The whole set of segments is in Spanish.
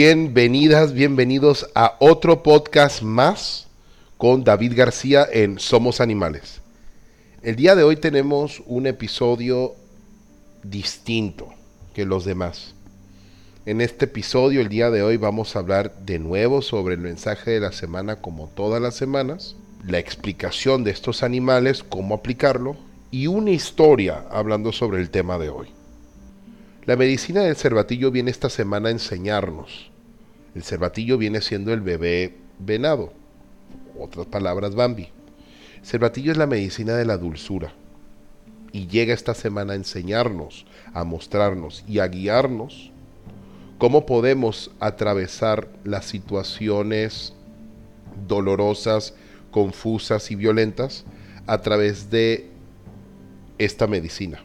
Bienvenidas, bienvenidos a otro podcast más con David García en Somos Animales. El día de hoy tenemos un episodio distinto que los demás. En este episodio, el día de hoy, vamos a hablar de nuevo sobre el mensaje de la semana como todas las semanas, la explicación de estos animales, cómo aplicarlo y una historia hablando sobre el tema de hoy. La medicina del cervatillo viene esta semana a enseñarnos. El cervatillo viene siendo el bebé venado, otras palabras Bambi. Cervatillo es la medicina de la dulzura y llega esta semana a enseñarnos, a mostrarnos y a guiarnos cómo podemos atravesar las situaciones dolorosas, confusas y violentas a través de esta medicina.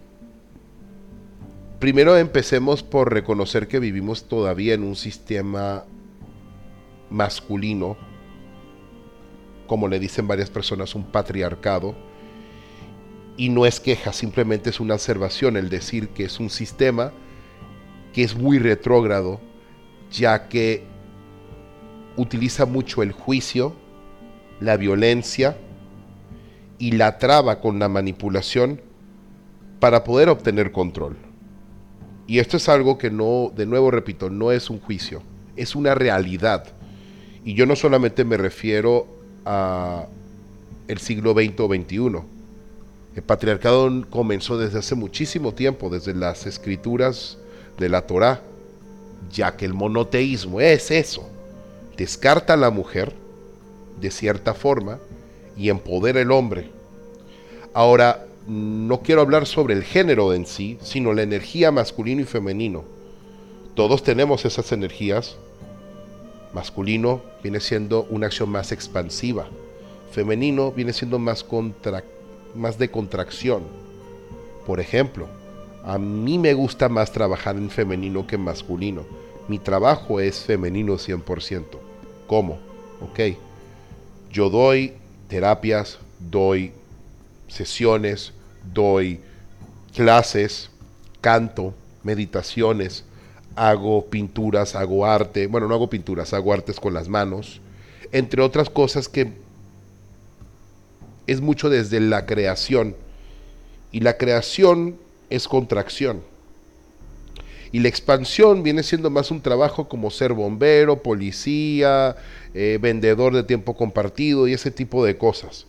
Primero empecemos por reconocer que vivimos todavía en un sistema masculino, como le dicen varias personas, un patriarcado, y no es queja, simplemente es una observación el decir que es un sistema que es muy retrógrado, ya que utiliza mucho el juicio, la violencia y la traba con la manipulación para poder obtener control. Y esto es algo que no, de nuevo repito, no es un juicio, es una realidad. Y yo no solamente me refiero a el siglo XX o XXI. El patriarcado comenzó desde hace muchísimo tiempo, desde las escrituras de la Torá, ya que el monoteísmo es eso. Descarta a la mujer de cierta forma y empodera al hombre. Ahora, no quiero hablar sobre el género en sí, sino la energía masculino y femenino. Todos tenemos esas energías. Masculino viene siendo una acción más expansiva. Femenino viene siendo más, más de contracción. Por ejemplo, a mí me gusta más trabajar en femenino que en masculino. Mi trabajo es femenino 100%. ¿Cómo? Ok. Yo doy terapias, doy sesiones, doy clases, canto, meditaciones, hago pinturas, hago arte, bueno, no hago pinturas, hago artes con las manos, entre otras cosas que es mucho desde la creación. Y la creación es contracción. Y la expansión viene siendo más un trabajo como ser bombero, policía, eh, vendedor de tiempo compartido y ese tipo de cosas.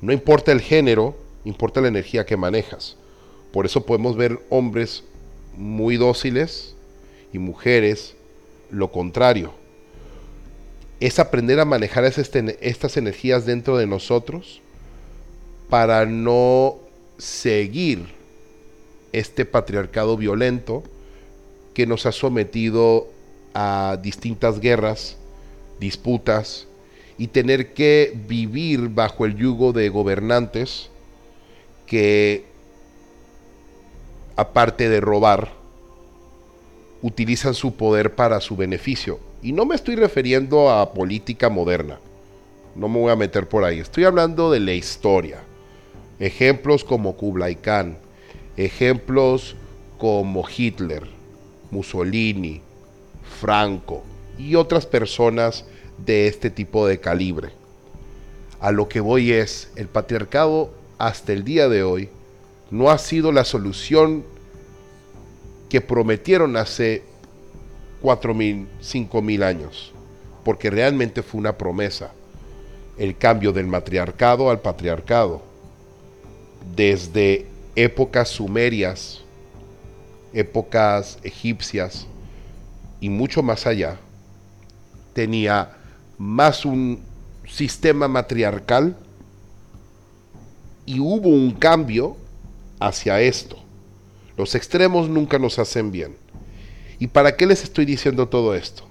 No importa el género, importa la energía que manejas. Por eso podemos ver hombres muy dóciles y mujeres lo contrario. Es aprender a manejar estas energías dentro de nosotros para no seguir este patriarcado violento que nos ha sometido a distintas guerras, disputas, y tener que vivir bajo el yugo de gobernantes que, aparte de robar, utilizan su poder para su beneficio. Y no me estoy refiriendo a política moderna, no me voy a meter por ahí, estoy hablando de la historia. Ejemplos como Kublai Khan, ejemplos como Hitler, Mussolini, Franco y otras personas de este tipo de calibre. A lo que voy es, el patriarcado hasta el día de hoy no ha sido la solución que prometieron hace cuatro mil, cinco mil años, porque realmente fue una promesa, el cambio del matriarcado al patriarcado, desde épocas sumerias, épocas egipcias y mucho más allá, tenía más un sistema matriarcal y hubo un cambio hacia esto. Los extremos nunca nos hacen bien. ¿Y para qué les estoy diciendo todo esto?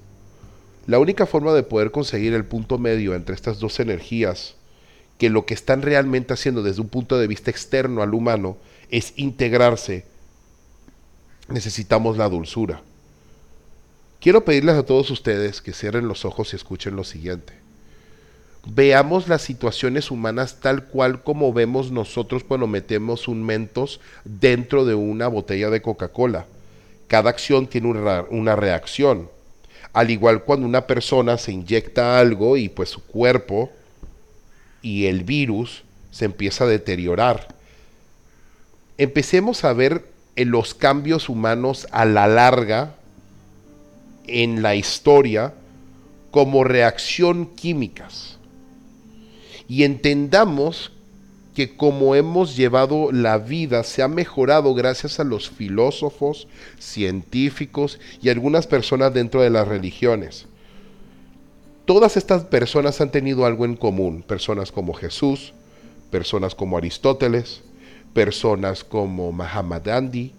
La única forma de poder conseguir el punto medio entre estas dos energías, que lo que están realmente haciendo desde un punto de vista externo al humano es integrarse, necesitamos la dulzura. Quiero pedirles a todos ustedes que cierren los ojos y escuchen lo siguiente. Veamos las situaciones humanas tal cual como vemos nosotros cuando metemos un mentos dentro de una botella de Coca-Cola. Cada acción tiene una, reacción. Al igual cuando una persona se inyecta algo y pues su cuerpo y el virus se empieza a deteriorar. Empecemos a ver en los cambios humanos a la larga en la historia como reacción químicas. Y entendamos que como hemos llevado la vida se ha mejorado gracias a los filósofos, científicos y algunas personas dentro de las religiones. Todas estas personas han tenido algo en común, personas como Jesús, personas como Aristóteles, personas como Muhammad Gandhi,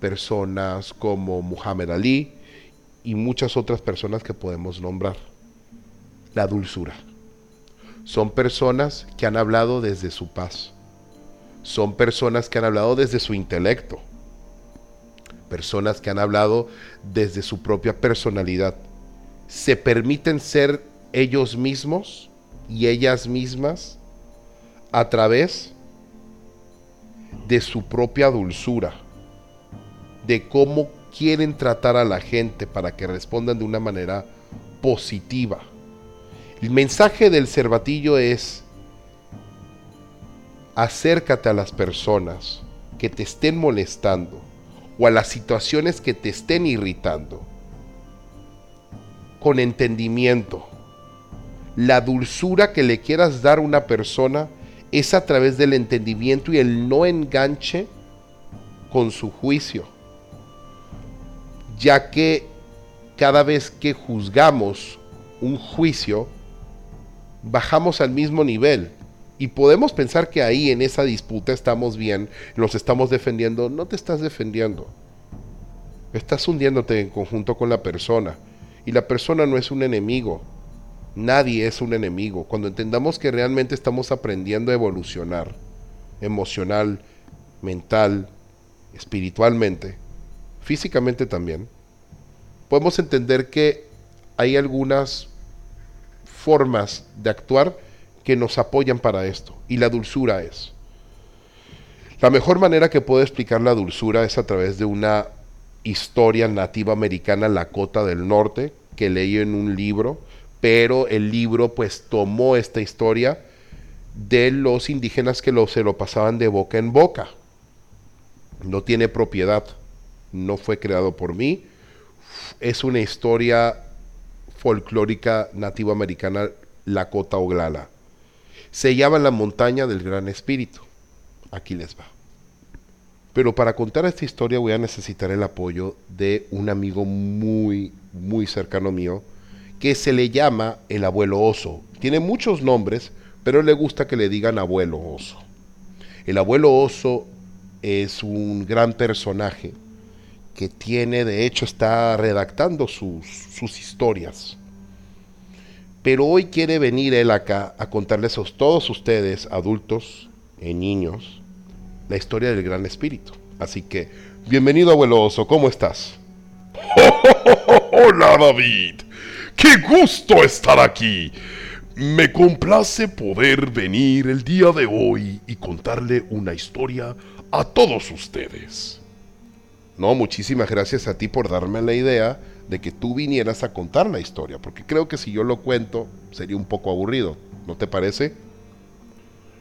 personas como Muhammad Ali y muchas otras personas que podemos nombrar. La dulzura. Son personas que han hablado desde su paz. Son personas que han hablado desde su intelecto. Personas que han hablado desde su propia personalidad. Se permiten ser ellos mismos y ellas mismas a través de su propia dulzura, de cómo quieren tratar a la gente para que respondan de una manera positiva el mensaje del cervatillo es, acércate a las personas que te estén molestando o a las situaciones que te estén irritando con entendimiento. La dulzura que le quieras dar a una persona es a través del entendimiento y el no enganche con su juicio, ya que cada vez que juzgamos un juicio, bajamos al mismo nivel. Y podemos pensar que ahí en esa disputa estamos bien, nos estamos defendiendo. No te estás defendiendo. Estás hundiéndote en conjunto con la persona. Y la persona no es un enemigo. Nadie es un enemigo. Cuando entendamos que realmente estamos aprendiendo a evolucionar, emocional, mental, espiritualmente, físicamente también, podemos entender que hay algunas formas de actuar que nos apoyan para esto. Y la dulzura es. La mejor manera que puedo explicar la dulzura es a través de una historia nativa americana Lakota del Norte que leí en un libro, pero el libro pues tomó esta historia de los indígenas que lo, se lo pasaban de boca en boca. No tiene propiedad, no fue creado por mí, es una historia folclórica nativa americana Lakota Oglala. Se llama La montaña del Gran Espíritu. Aquí les va. Pero para contar esta historia voy a necesitar el apoyo de un amigo muy, muy cercano mío, que se le llama el abuelo oso. Tiene muchos nombres, pero le gusta que le digan abuelo oso. El abuelo oso es un gran personaje que tiene, de hecho, está redactando sus, sus historias. Pero hoy quiere venir él acá a contarles a todos ustedes, adultos y niños, la historia del Gran Espíritu. Así que, bienvenido abuelo Oso, ¿cómo estás? Hola David, qué gusto estar aquí. Me complace poder venir el día de hoy y contarle una historia a todos ustedes. No, muchísimas gracias a ti por darme la idea de que tú vinieras a contar la historia, porque creo que si yo lo cuento sería un poco aburrido, ¿no te parece?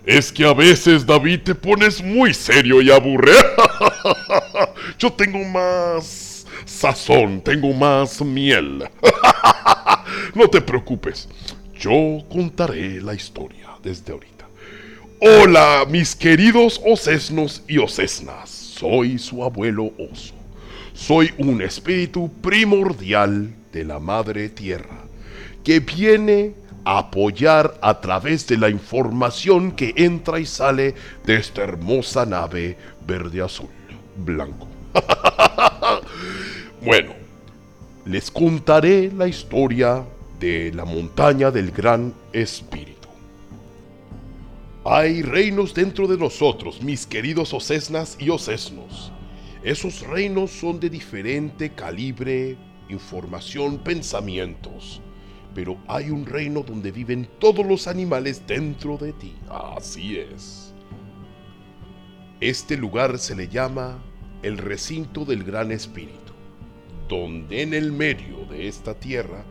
Es que a veces, David, te pones muy serio y aburre. yo tengo más sazón, tengo más miel. no te preocupes, yo contaré la historia desde ahorita. Hola, mis queridos osesnos y osesnas soy su abuelo oso. Soy un espíritu primordial de la madre tierra, que viene a apoyar a través de la información que entra y sale de esta hermosa nave verde azul, blanco. bueno, les contaré la historia de la montaña del gran espíritu. Hay reinos dentro de nosotros, mis queridos osesnas y osesnos. Esos reinos son de diferente calibre, información, pensamientos. Pero hay un reino donde viven todos los animales dentro de ti. Así es. Este lugar se le llama el recinto del Gran Espíritu, donde en el medio de esta tierra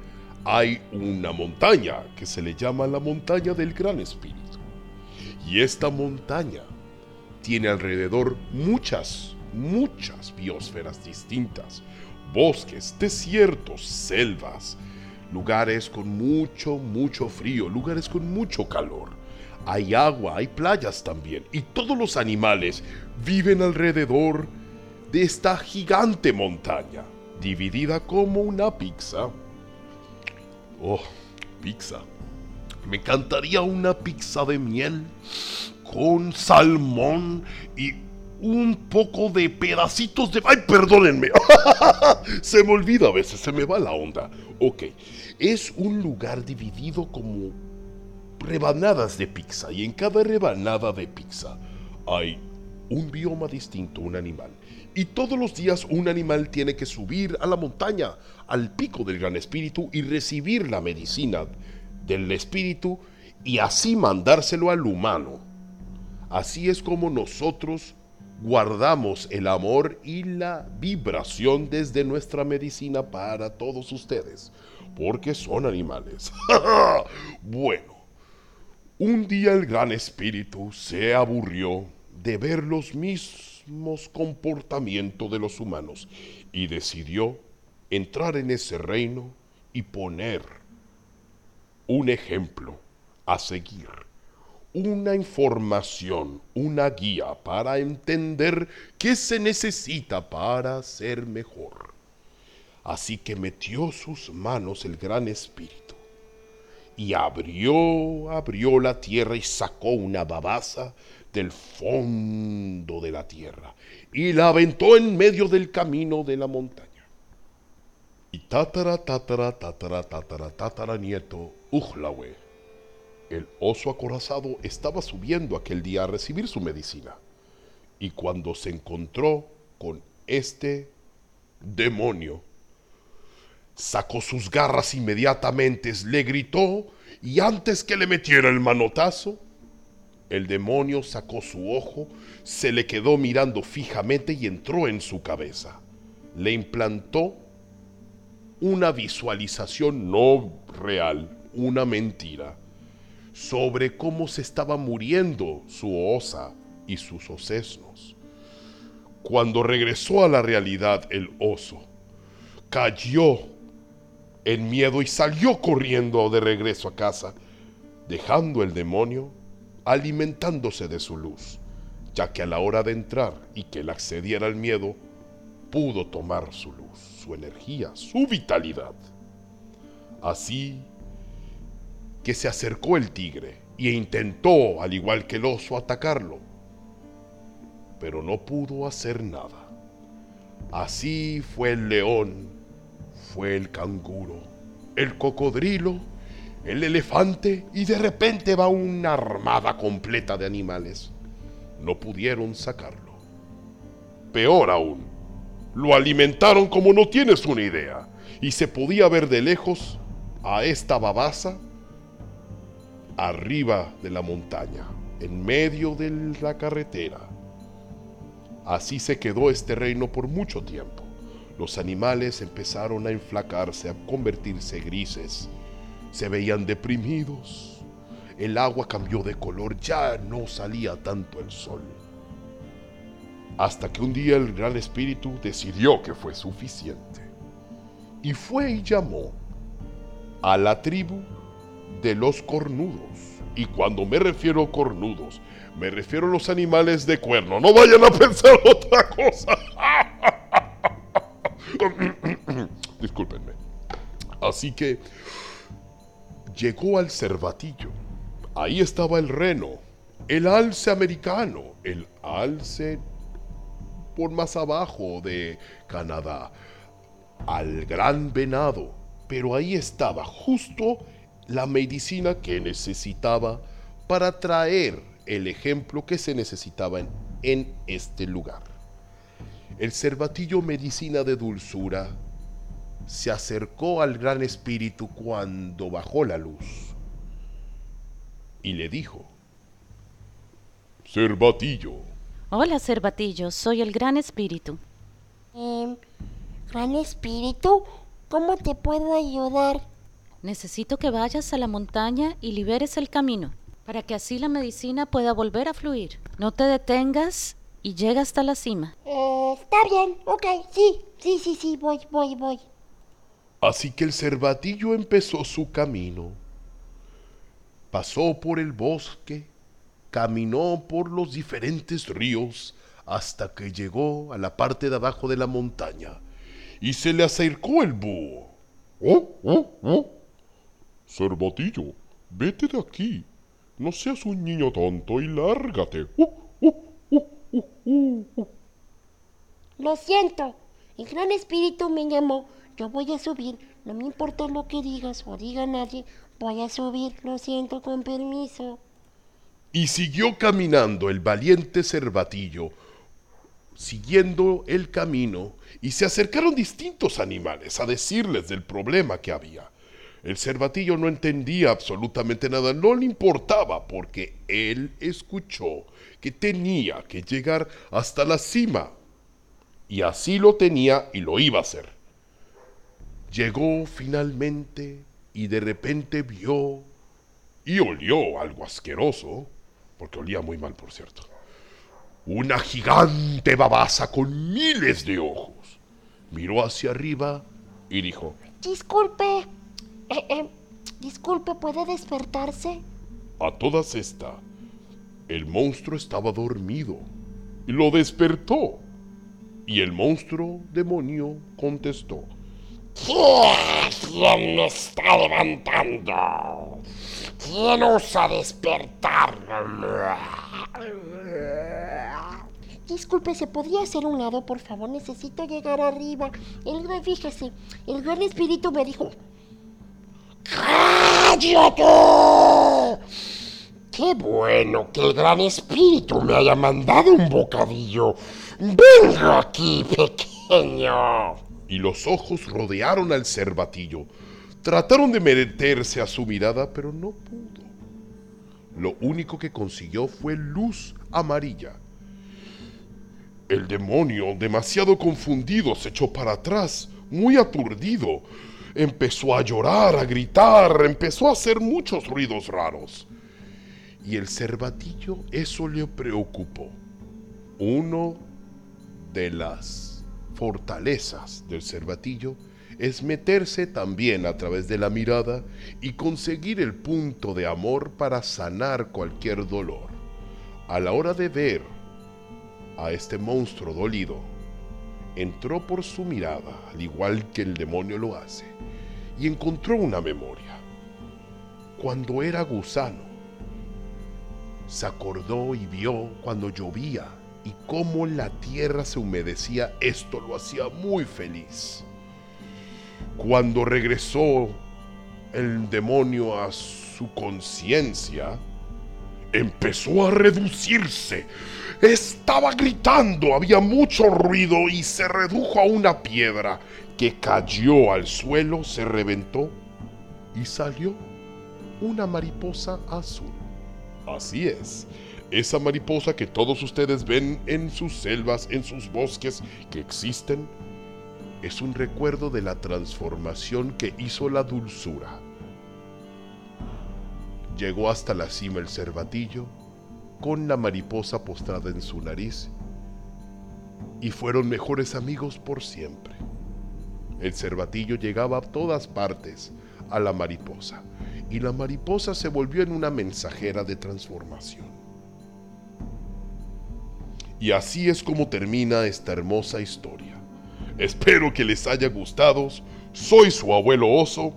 hay una montaña que se le llama la montaña del Gran Espíritu. Y esta montaña tiene alrededor muchas, muchas biosferas distintas, bosques, desiertos, selvas, lugares con mucho, mucho frío, lugares con mucho calor. Hay agua, hay playas también, y todos los animales viven alrededor de esta gigante montaña, dividida como una pizza. Oh, pizza. Me encantaría una pizza de miel con salmón y un poco de pedacitos de... ¡Ay, perdónenme! se me olvida a veces, se me va la onda. Ok, es un lugar dividido como rebanadas de pizza y en cada rebanada de pizza hay un bioma distinto, un animal. Y todos los días un animal tiene que subir a la montaña, al pico del Gran Espíritu y recibir la medicina del Espíritu y así mandárselo al humano. Así es como nosotros guardamos el amor y la vibración desde nuestra medicina para todos ustedes, porque son animales. bueno, un día el Gran Espíritu se aburrió de ver los mismos comportamientos de los humanos y decidió entrar en ese reino y poner un ejemplo a seguir, una información, una guía para entender qué se necesita para ser mejor. Así que metió sus manos el gran espíritu y abrió, abrió la tierra y sacó una babaza del fondo de la tierra y la aventó en medio del camino de la montaña. Y tatara, tatara, tatara, tatara, tatara nieto, Ujlawe, el oso acorazado estaba subiendo aquel día a recibir su medicina. Y cuando se encontró con este demonio, sacó sus garras inmediatamente, le gritó y antes que le metiera el manotazo, el demonio sacó su ojo, se le quedó mirando fijamente y entró en su cabeza. Le implantó una visualización no real, una mentira, sobre cómo se estaba muriendo su osa y sus osesnos. Cuando regresó a la realidad el oso, cayó en miedo y salió corriendo de regreso a casa, dejando el demonio alimentándose de su luz, ya que a la hora de entrar y que él accediera al miedo, pudo tomar su luz, su energía, su vitalidad. Así que se acercó el tigre e intentó, al igual que el oso, atacarlo, pero no pudo hacer nada. Así fue el león, fue el canguro, el cocodrilo, el elefante y de repente va una armada completa de animales. No pudieron sacarlo. Peor aún, lo alimentaron como no tienes una idea y se podía ver de lejos a esta babaza arriba de la montaña, en medio de la carretera. Así se quedó este reino por mucho tiempo. Los animales empezaron a enflacarse, a convertirse grises, se veían deprimidos. El agua cambió de color, ya no salía tanto el sol. Hasta que un día el Gran Espíritu decidió que fue suficiente. Y fue y llamó a la tribu de los cornudos. Y cuando me refiero a cornudos, me refiero a los animales de cuerno. No vayan a pensar otra cosa. Discúlpenme. Así que llegó al cervatillo. Ahí estaba el reno, el alce americano, el alce por más abajo de Canadá, al gran venado. Pero ahí estaba justo la medicina que necesitaba para traer el ejemplo que se necesitaba en, en este lugar. El cervatillo medicina de dulzura se acercó al gran espíritu cuando bajó la luz y le dijo, Cervatillo. Hola, Cervatillo, soy el gran espíritu. Em, Gran espíritu, ¿cómo te puedo ayudar? Necesito que vayas a la montaña y liberes el camino, para que así la medicina pueda volver a fluir. No te detengas y llega hasta la cima. Eh, está bien, ok, sí, sí, sí, sí, voy, voy, voy. Así que el cervatillo empezó su camino. Pasó por el bosque, caminó por los diferentes ríos, hasta que llegó a la parte de abajo de la montaña y se le acercó el búho. ¡Oh, oh, oh! Cervatillo, vete de aquí. No seas un niño tonto y lárgate. ¡Uh, uh, uh, uh, uh, uh! Lo siento, el gran espíritu me llamó. Yo voy a subir, no me importa lo que digas o diga nadie, voy a subir, lo siento, con permiso. Y siguió caminando el valiente cervatillo, siguiendo el camino, y se acercaron distintos animales a decirles del problema que había. El cervatillo no entendía absolutamente nada, no le importaba, porque él escuchó que tenía que llegar hasta la cima. Y así lo tenía y lo iba a hacer. Llegó finalmente y de repente vio y olió algo asqueroso, porque olía muy mal, por cierto. Una gigante babasa con miles de ojos. Miró hacia arriba y dijo, Disculpe, eh, eh, disculpe, ¿puede despertarse? a todas esta, el monstruo estaba dormido y lo despertó. Y el monstruo demonio contestó, ¿Quién me está levantando? ¿Quién osa despertarme? Disculpe, ¿se podría hacer un lado, por favor? Necesito llegar arriba. El gran, fíjese, el gran espíritu me dijo, ¡Cállate! ¡Qué bueno que el gran espíritu me haya mandado un bocadillo! ¡Venga aquí, pequeño! y los ojos rodearon al cervatillo. Trataron de meterse a su mirada, pero no pudo. Lo único que consiguió fue luz amarilla. El demonio, demasiado confundido, se echó para atrás, muy aturdido. Empezó a llorar, a gritar, empezó a hacer muchos ruidos raros. Y el cervatillo eso le preocupó. Uno de las fortalezas del cervatillo es meterse también a través de la mirada y conseguir el punto de amor para sanar cualquier dolor. A la hora de ver a este monstruo dolido, entró por su mirada, al igual que el demonio lo hace, y encontró una memoria. Cuando era gusano, se acordó y vio cuando llovía y cómo la tierra se humedecía, esto lo hacía muy feliz. Cuando regresó el demonio a su conciencia, empezó a reducirse. Estaba gritando, había mucho ruido y se redujo a una piedra que cayó al suelo, se reventó y salió una mariposa azul. Así es, esa mariposa que todos ustedes ven en sus selvas, en sus bosques, que existen, es un recuerdo de la transformación que hizo la dulzura. Llegó hasta la cima el cervatillo, con la mariposa postrada en su nariz, y fueron mejores amigos por siempre. El cervatillo llegaba a todas partes a la mariposa, y la mariposa se volvió en una mensajera de transformación. Y así es como termina esta hermosa historia. Espero que les haya gustado. Soy su abuelo oso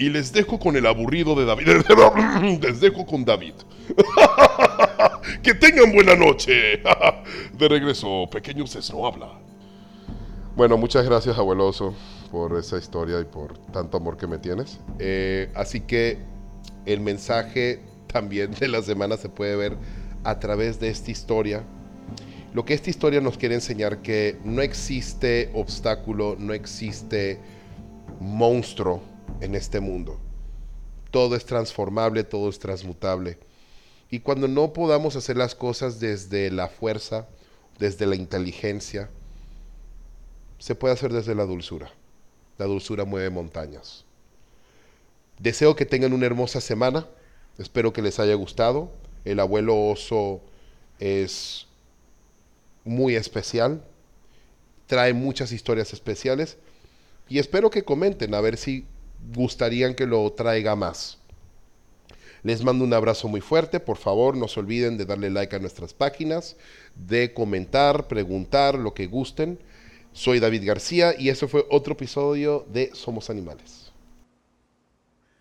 y les dejo con el aburrido de David. Les dejo con David. que tengan buena noche. De regreso, pequeño no habla. Bueno, muchas gracias, abuelo oso, por esa historia y por tanto amor que me tienes. Eh, así que el mensaje también de la semana se puede ver a través de esta historia lo que esta historia nos quiere enseñar que no existe obstáculo, no existe monstruo en este mundo. Todo es transformable, todo es transmutable. Y cuando no podamos hacer las cosas desde la fuerza, desde la inteligencia, se puede hacer desde la dulzura. La dulzura mueve montañas. Deseo que tengan una hermosa semana. Espero que les haya gustado. El abuelo oso es muy especial. Trae muchas historias especiales. Y espero que comenten a ver si gustarían que lo traiga más. Les mando un abrazo muy fuerte. Por favor, no se olviden de darle like a nuestras páginas, de comentar, preguntar, lo que gusten. Soy David García y eso fue otro episodio de Somos Animales.